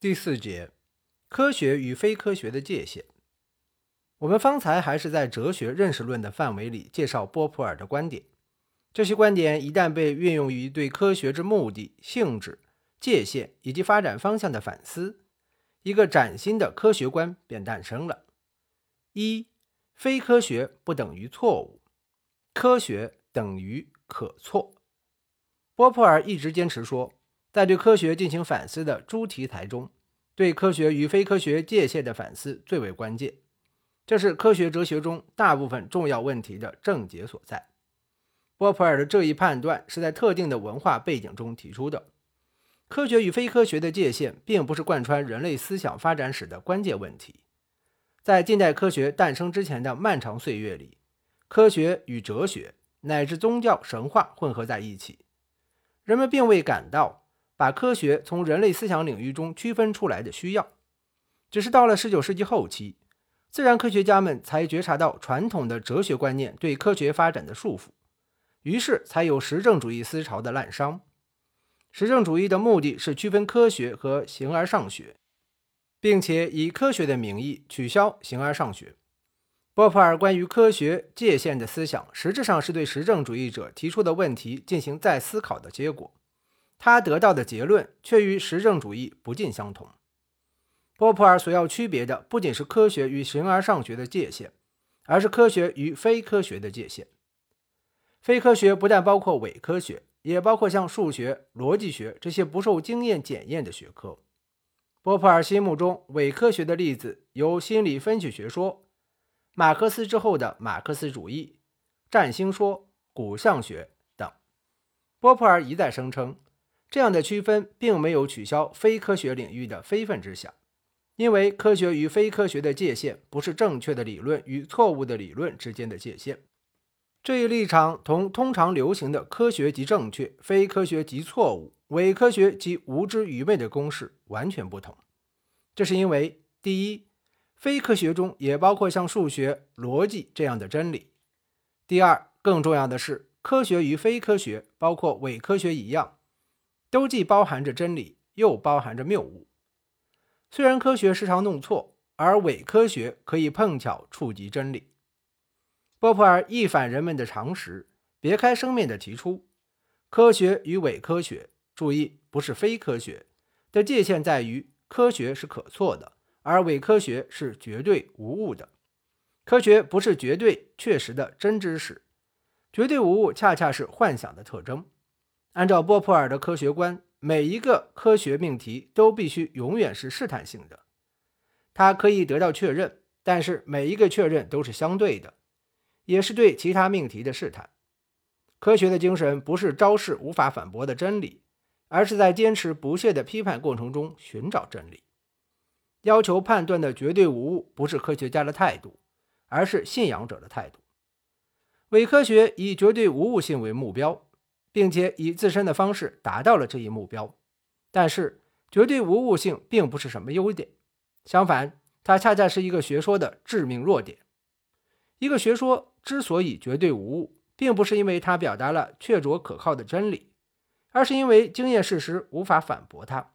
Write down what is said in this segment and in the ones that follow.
第四节，科学与非科学的界限。我们方才还是在哲学认识论的范围里介绍波普尔的观点。这些观点一旦被运用于对科学之目的、性质、界限以及发展方向的反思，一个崭新的科学观便诞生了：一、非科学不等于错误，科学等于可错。波普尔一直坚持说。在对科学进行反思的诸题材中，对科学与非科学界限的反思最为关键。这是科学哲学中大部分重要问题的症结所在。波普尔的这一判断是在特定的文化背景中提出的。科学与非科学的界限并不是贯穿人类思想发展史的关键问题。在近代科学诞生之前的漫长岁月里，科学与哲学乃至宗教神话混合在一起，人们并未感到。把科学从人类思想领域中区分出来的需要，只是到了19世纪后期，自然科学家们才觉察到传统的哲学观念对科学发展的束缚，于是才有实证主义思潮的滥觞。实证主义的目的是区分科学和形而上学，并且以科学的名义取消形而上学。波普尔关于科学界限的思想，实质上是对实证主义者提出的问题进行再思考的结果。他得到的结论却与实证主义不尽相同。波普尔所要区别的不仅是科学与形而上学的界限，而是科学与非科学的界限。非科学不但包括伪科学，也包括像数学、逻辑学这些不受经验检验的学科。波普尔心目中伪科学的例子有心理分析学说、马克思之后的马克思主义、占星说、骨相学等。波普尔一再声称。这样的区分并没有取消非科学领域的非分之想，因为科学与非科学的界限不是正确的理论与错误的理论之间的界限。这一立场同通常流行的“科学即正确，非科学即错误，伪科学即无知愚昧”的公式完全不同。这是因为，第一，非科学中也包括像数学、逻辑这样的真理；第二，更重要的是，科学与非科学，包括伪科学一样。都既包含着真理，又包含着谬误。虽然科学时常弄错，而伪科学可以碰巧触及真理。波普尔一反人们的常识，别开生面地提出，科学与伪科学（注意，不是非科学）的界限在于，科学是可错的，而伪科学是绝对无误的。科学不是绝对确实的真知识，绝对无误恰恰是幻想的特征。按照波普尔的科学观，每一个科学命题都必须永远是试探性的，它可以得到确认，但是每一个确认都是相对的，也是对其他命题的试探。科学的精神不是昭示无法反驳的真理，而是在坚持不懈的批判过程中寻找真理。要求判断的绝对无误，不是科学家的态度，而是信仰者的态度。伪科学以绝对无误性为目标。并且以自身的方式达到了这一目标，但是绝对无误性并不是什么优点，相反，它恰恰是一个学说的致命弱点。一个学说之所以绝对无误，并不是因为它表达了确凿可靠的真理，而是因为经验事实无法反驳它。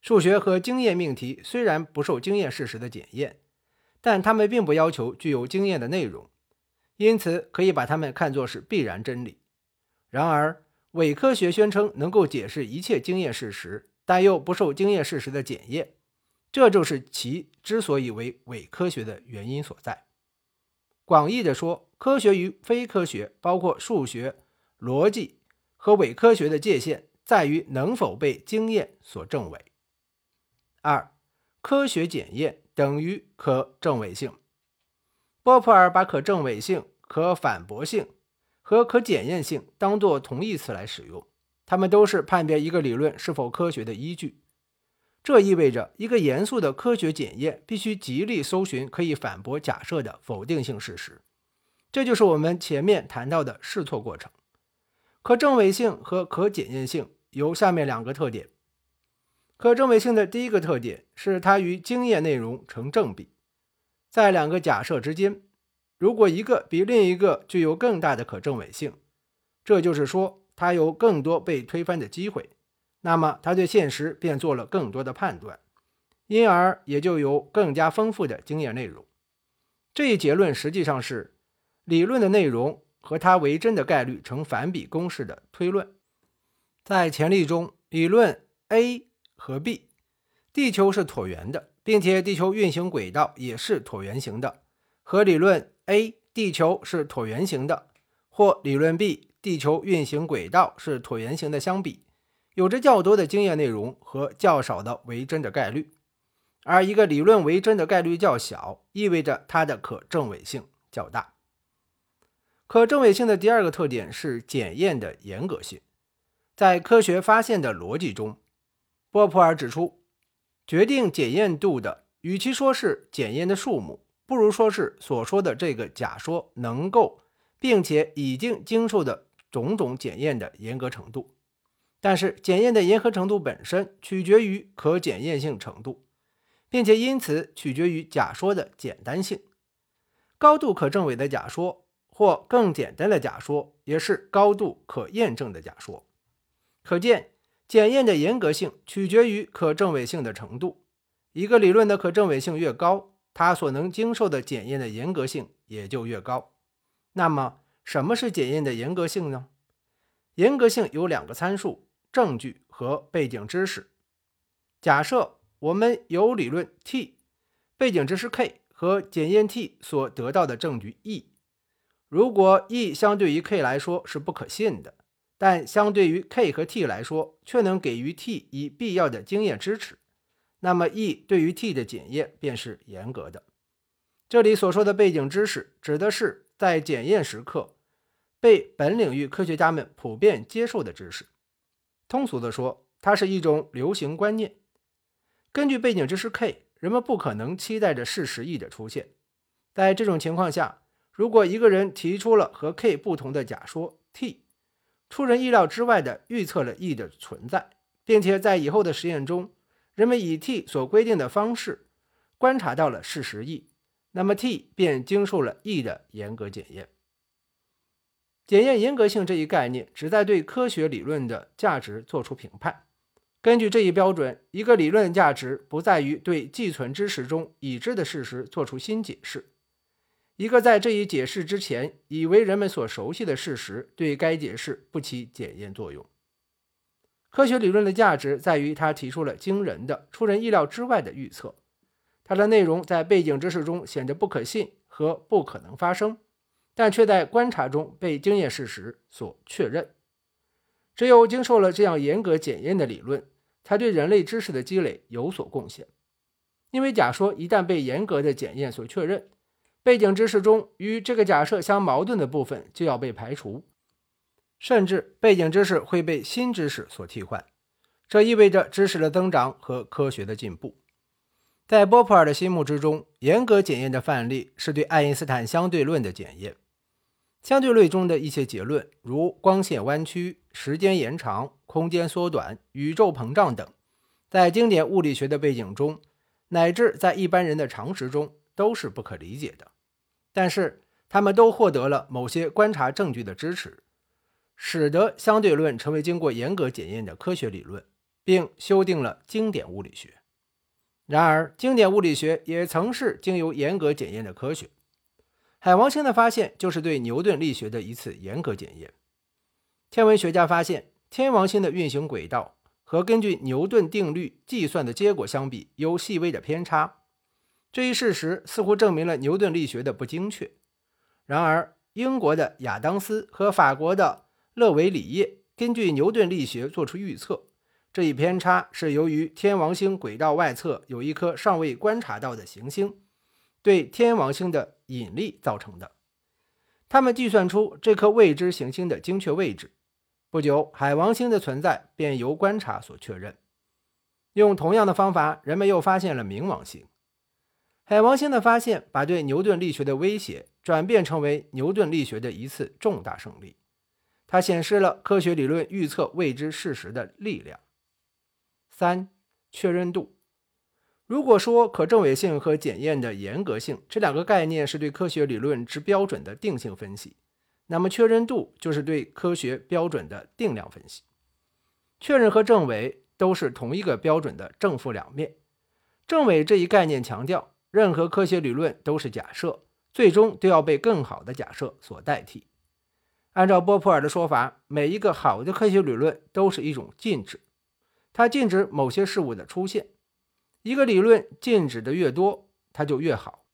数学和经验命题虽然不受经验事实的检验，但它们并不要求具有经验的内容，因此可以把它们看作是必然真理。然而，伪科学宣称能够解释一切经验事实，但又不受经验事实的检验，这就是其之所以为伪科学的原因所在。广义的说，科学与非科学，包括数学、逻辑和伪科学的界限，在于能否被经验所证伪。二、科学检验等于可证伪性。波普尔把可证伪性、可反驳性。和可检验性当作同义词来使用，它们都是判别一个理论是否科学的依据。这意味着，一个严肃的科学检验必须极力搜寻可以反驳假设的否定性事实。这就是我们前面谈到的试错过程。可证伪性和可检验性有下面两个特点。可证伪性的第一个特点是它与经验内容成正比，在两个假设之间。如果一个比另一个具有更大的可证伪性，这就是说它有更多被推翻的机会，那么他对现实便做了更多的判断，因而也就有更加丰富的经验内容。这一结论实际上是理论的内容和它为真的概率成反比公式的推论。在前例中，理论 A 和 B，地球是椭圆的，并且地球运行轨道也是椭圆形的，和理论 A 地球是椭圆形的，或理论 B 地球运行轨道是椭圆形的相比，有着较多的经验内容和较少的为真的概率。而一个理论为真的概率较小，意味着它的可证伪性较大。可证伪性的第二个特点是检验的严格性。在科学发现的逻辑中，波普尔指出，决定检验度的，与其说是检验的数目，不如说是所说的这个假说能够并且已经经受的种种检验的严格程度。但是，检验的严格程度本身取决于可检验性程度。并且因此取决于假说的简单性。高度可证伪的假说，或更简单的假说，也是高度可验证的假说。可见，检验的严格性取决于可证伪性的程度。一个理论的可证伪性越高，它所能经受的检验的严格性也就越高。那么，什么是检验的严格性呢？严格性有两个参数：证据和背景知识。假设。我们有理论 T，背景知识 K 和检验 T 所得到的证据 E。如果 E 相对于 K 来说是不可信的，但相对于 K 和 T 来说却能给予 T 以必要的经验支持，那么 E 对于 T 的检验便是严格的。这里所说的背景知识，指的是在检验时刻被本领域科学家们普遍接受的知识。通俗地说，它是一种流行观念。根据背景知识 K，人们不可能期待着事实 E 的出现。在这种情况下，如果一个人提出了和 K 不同的假说 T，出人意料之外地预测了 E 的存在，并且在以后的实验中，人们以 T 所规定的方式观察到了事实 E，那么 T 便经受了 E 的严格检验。检验严格性这一概念，旨在对科学理论的价值作出评判。根据这一标准，一个理论的价值不在于对既存知识中已知的事实做出新解释，一个在这一解释之前已为人们所熟悉的事实对该解释不起检验作用。科学理论的价值在于它提出了惊人的、出人意料之外的预测，它的内容在背景知识中显得不可信和不可能发生，但却在观察中被经验事实所确认。只有经受了这样严格检验的理论，才对人类知识的积累有所贡献。因为假说一旦被严格的检验所确认，背景知识中与这个假设相矛盾的部分就要被排除，甚至背景知识会被新知识所替换。这意味着知识的增长和科学的进步。在波普尔的心目之中，严格检验的范例是对爱因斯坦相对论的检验。相对论中的一些结论，如光线弯曲、时间延长、空间缩短、宇宙膨胀等，在经典物理学的背景中，乃至在一般人的常识中，都是不可理解的。但是，他们都获得了某些观察证据的支持，使得相对论成为经过严格检验的科学理论，并修订了经典物理学。然而，经典物理学也曾是经由严格检验的科学。海王星的发现就是对牛顿力学的一次严格检验。天文学家发现，天王星的运行轨道和根据牛顿定律计算的结果相比有细微的偏差。这一事实似乎证明了牛顿力学的不精确。然而，英国的亚当斯和法国的勒维里耶根据牛顿力学做出预测，这一偏差是由于天王星轨道外侧有一颗尚未观察到的行星。对天王星的引力造成的。他们计算出这颗未知行星的精确位置。不久，海王星的存在便由观察所确认。用同样的方法，人们又发现了冥王星。海王星的发现把对牛顿力学的威胁转变成为牛顿力学的一次重大胜利。它显示了科学理论预测未知事实的力量。三、确认度。如果说可证伪性和检验的严格性这两个概念是对科学理论之标准的定性分析，那么确认度就是对科学标准的定量分析。确认和证伪都是同一个标准的正负两面。证伪这一概念强调，任何科学理论都是假设，最终都要被更好的假设所代替。按照波普尔的说法，每一个好的科学理论都是一种禁止，它禁止某些事物的出现。一个理论禁止的越多，它就越好。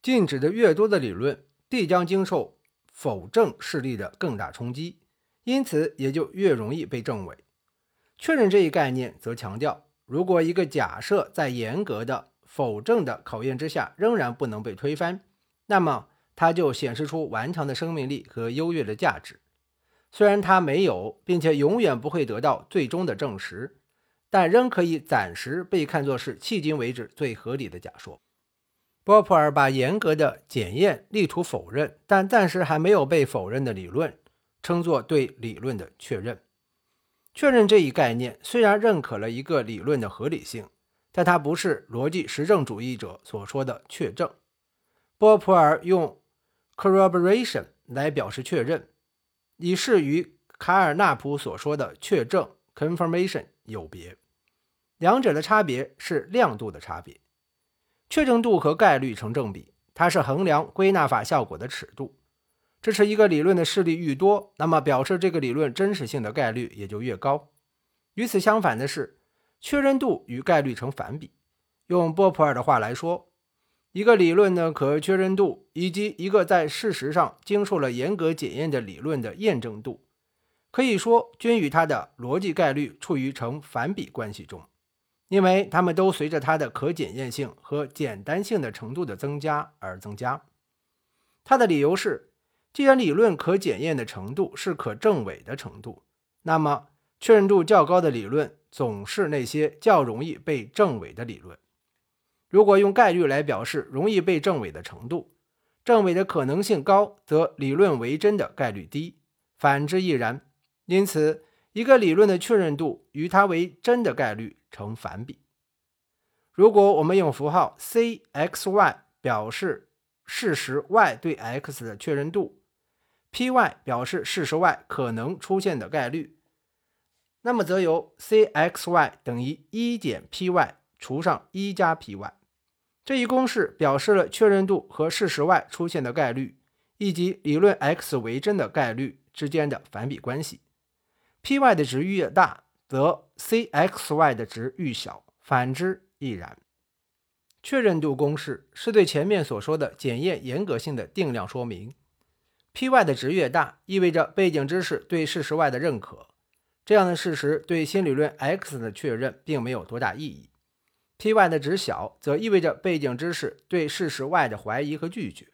禁止的越多的理论，必将经受否证势力的更大冲击，因此也就越容易被证伪。确认这一概念则强调，如果一个假设在严格的否证的考验之下仍然不能被推翻，那么它就显示出顽强的生命力和优越的价值。虽然它没有，并且永远不会得到最终的证实，但仍可以暂时被看作是迄今为止最合理的假说。波普尔把严格的检验力图否认，但暂时还没有被否认的理论，称作对理论的确认。确认这一概念虽然认可了一个理论的合理性，但它不是逻辑实证主义者所说的确证。波普尔用 corroboration 来表示确认，以示与卡尔纳普所说的确证 confirmation 有别。两者的差别是亮度的差别。确证度和概率成正比，它是衡量归纳法效果的尺度。支持一个理论的事例愈多，那么表示这个理论真实性的概率也就越高。与此相反的是，确认度与概率成反比。用波普尔的话来说，一个理论的可确认度以及一个在事实上经受了严格检验的理论的验证度，可以说均与它的逻辑概率处于成反比关系中，因为它们都随着它的可检验性和简单性的程度的增加而增加。它的理由是。既然理论可检验的程度是可证伪的程度，那么确认度较高的理论总是那些较容易被证伪的理论。如果用概率来表示容易被证伪的程度，证伪的可能性高，则理论为真的概率低；反之亦然。因此，一个理论的确认度与它为真的概率成反比。如果我们用符号 c x y 表示事实 y 对 x 的确认度，Py 表示事实 y 可能出现的概率，那么则由 cxy 等于一减 Py 除上一加 Py。这一公式表示了确认度和事实外出现的概率，以及理论 x 为真的概率之间的反比关系。Py 的值越大，则 cxy 的值愈小，反之亦然。确认度公式是对前面所说的检验严格性的定量说明。Py 的值越大，意味着背景知识对事实外的认可。这样的事实对新理论 x 的确认并没有多大意义。Py 的值小，则意味着背景知识对事实 y 的怀疑和拒绝。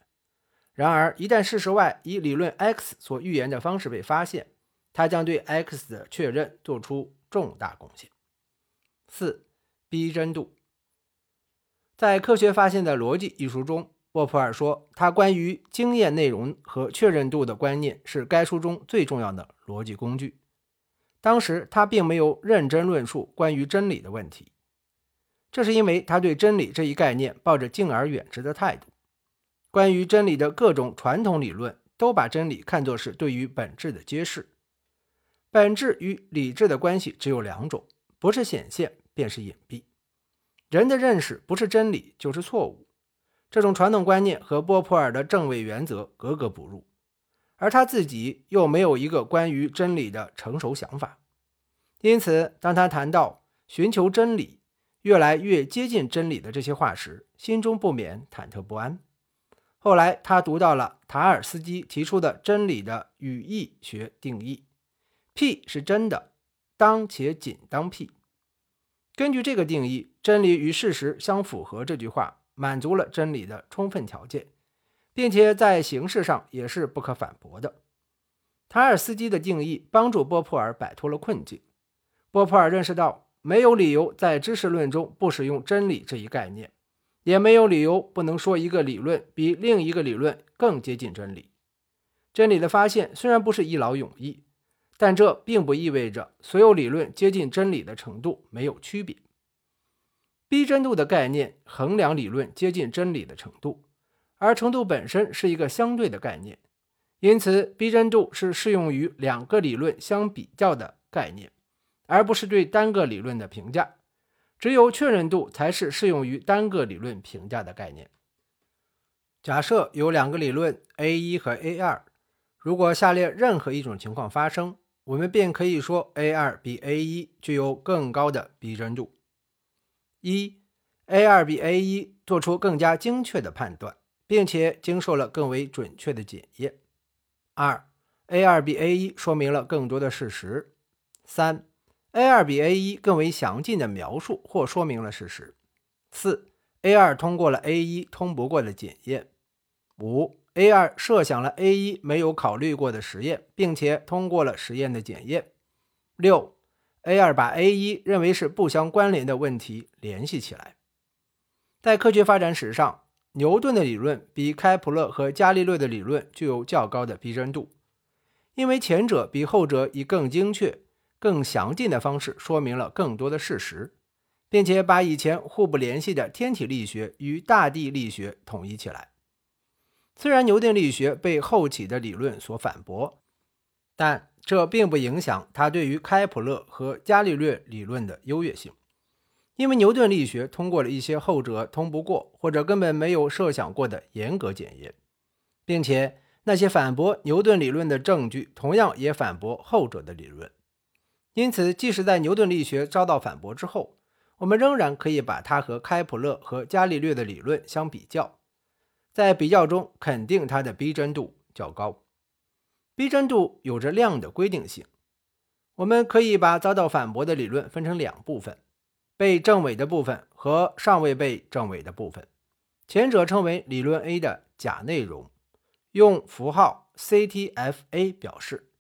然而，一旦事实 y 以理论 x 所预言的方式被发现，它将对 x 的确认做出重大贡献。四、逼真度。在《科学发现的逻辑》一书中。沃普尔说，他关于经验内容和确认度的观念是该书中最重要的逻辑工具。当时他并没有认真论述关于真理的问题，这是因为他对真理这一概念抱着敬而远之的态度。关于真理的各种传统理论都把真理看作是对于本质的揭示。本质与理智的关系只有两种，不是显现便是隐蔽。人的认识不是真理就是错误。这种传统观念和波普尔的正伪原则格格不入，而他自己又没有一个关于真理的成熟想法。因此，当他谈到寻求真理、越来越接近真理的这些话时，心中不免忐忑不安。后来，他读到了塔尔斯基提出的真理的语义学定义：“P 是真的，当且仅当 P。”根据这个定义，真理与事实相符合。这句话。满足了真理的充分条件，并且在形式上也是不可反驳的。塔尔斯基的定义帮助波普尔摆脱了困境。波普尔认识到，没有理由在知识论中不使用真理这一概念，也没有理由不能说一个理论比另一个理论更接近真理。真理的发现虽然不是一劳永逸，但这并不意味着所有理论接近真理的程度没有区别。逼真度的概念衡量理论接近真理的程度，而程度本身是一个相对的概念，因此逼真度是适用于两个理论相比较的概念，而不是对单个理论的评价。只有确认度才是适用于单个理论评价的概念。假设有两个理论 A 一和 A 二，如果下列任何一种情况发生，我们便可以说 A 二比 A 一具有更高的逼真度。一，A 二比 A 一做出更加精确的判断，并且经受了更为准确的检验。二，A 二比 A 一说明了更多的事实。三。A 二比 A 一更为详尽的描述或说明了事实。四，A 二通过了 A 一通不过的检验。五，A 二设想了 A 一没有考虑过的实验，并且通过了实验的检验。六，A 二把 A 一认为是不相关联的问题联系起来。在科学发展史上，牛顿的理论比开普勒和伽利略的理论具有较高的逼真度，因为前者比后者以更精确。更详尽的方式说明了更多的事实，并且把以前互不联系的天体力学与大地力学统一起来。虽然牛顿力学被后起的理论所反驳，但这并不影响他对于开普勒和伽利略理论的优越性，因为牛顿力学通过了一些后者通不过或者根本没有设想过的严格检验，并且那些反驳牛顿理论的证据同样也反驳后者的理论。因此，即使在牛顿力学遭到反驳之后，我们仍然可以把它和开普勒和伽利略的理论相比较，在比较中肯定它的逼真度较高。逼真度有着量的规定性。我们可以把遭到反驳的理论分成两部分：被证伪的部分和尚未被证伪的部分。前者称为理论 A 的假内容，用符号 CTFA 表示。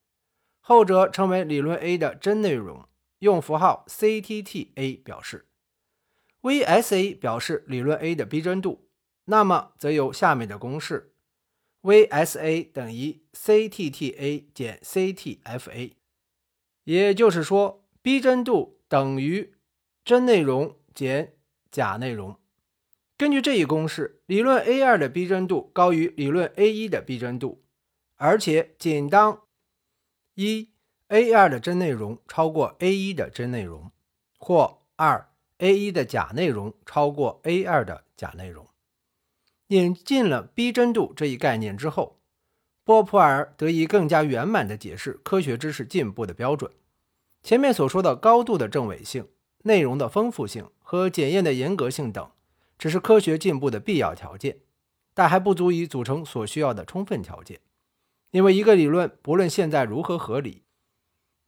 后者称为理论 A 的真内容，用符号 CTTA 表示。VSA 表示理论 A 的逼真度，那么则有下面的公式：VSA 等于 CTTA 减 CTFA，也就是说，逼真度等于真内容减假内容。根据这一公式，理论 A2 的逼真度高于理论 A1 的逼真度，而且仅当一 A 二的真内容超过 A 一的真内容，或二 A 一的假内容超过 A 二的假内容。引进了逼真度这一概念之后，波普尔得以更加圆满地解释科学知识进步的标准。前面所说的高度的正伪性、内容的丰富性和检验的严格性等，只是科学进步的必要条件，但还不足以组成所需要的充分条件。因为一个理论不论现在如何合理，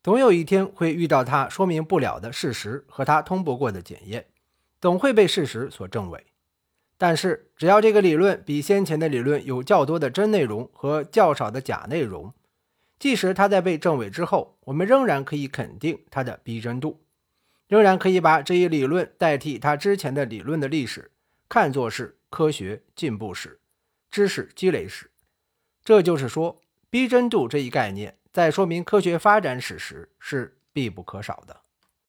总有一天会遇到它说明不了的事实和它通不过的检验，总会被事实所证伪。但是，只要这个理论比先前的理论有较多的真内容和较少的假内容，即使它在被证伪之后，我们仍然可以肯定它的逼真度，仍然可以把这一理论代替它之前的理论的历史看作是科学进步史、知识积累史。这就是说。逼真度这一概念，在说明科学发展史时是必不可少的。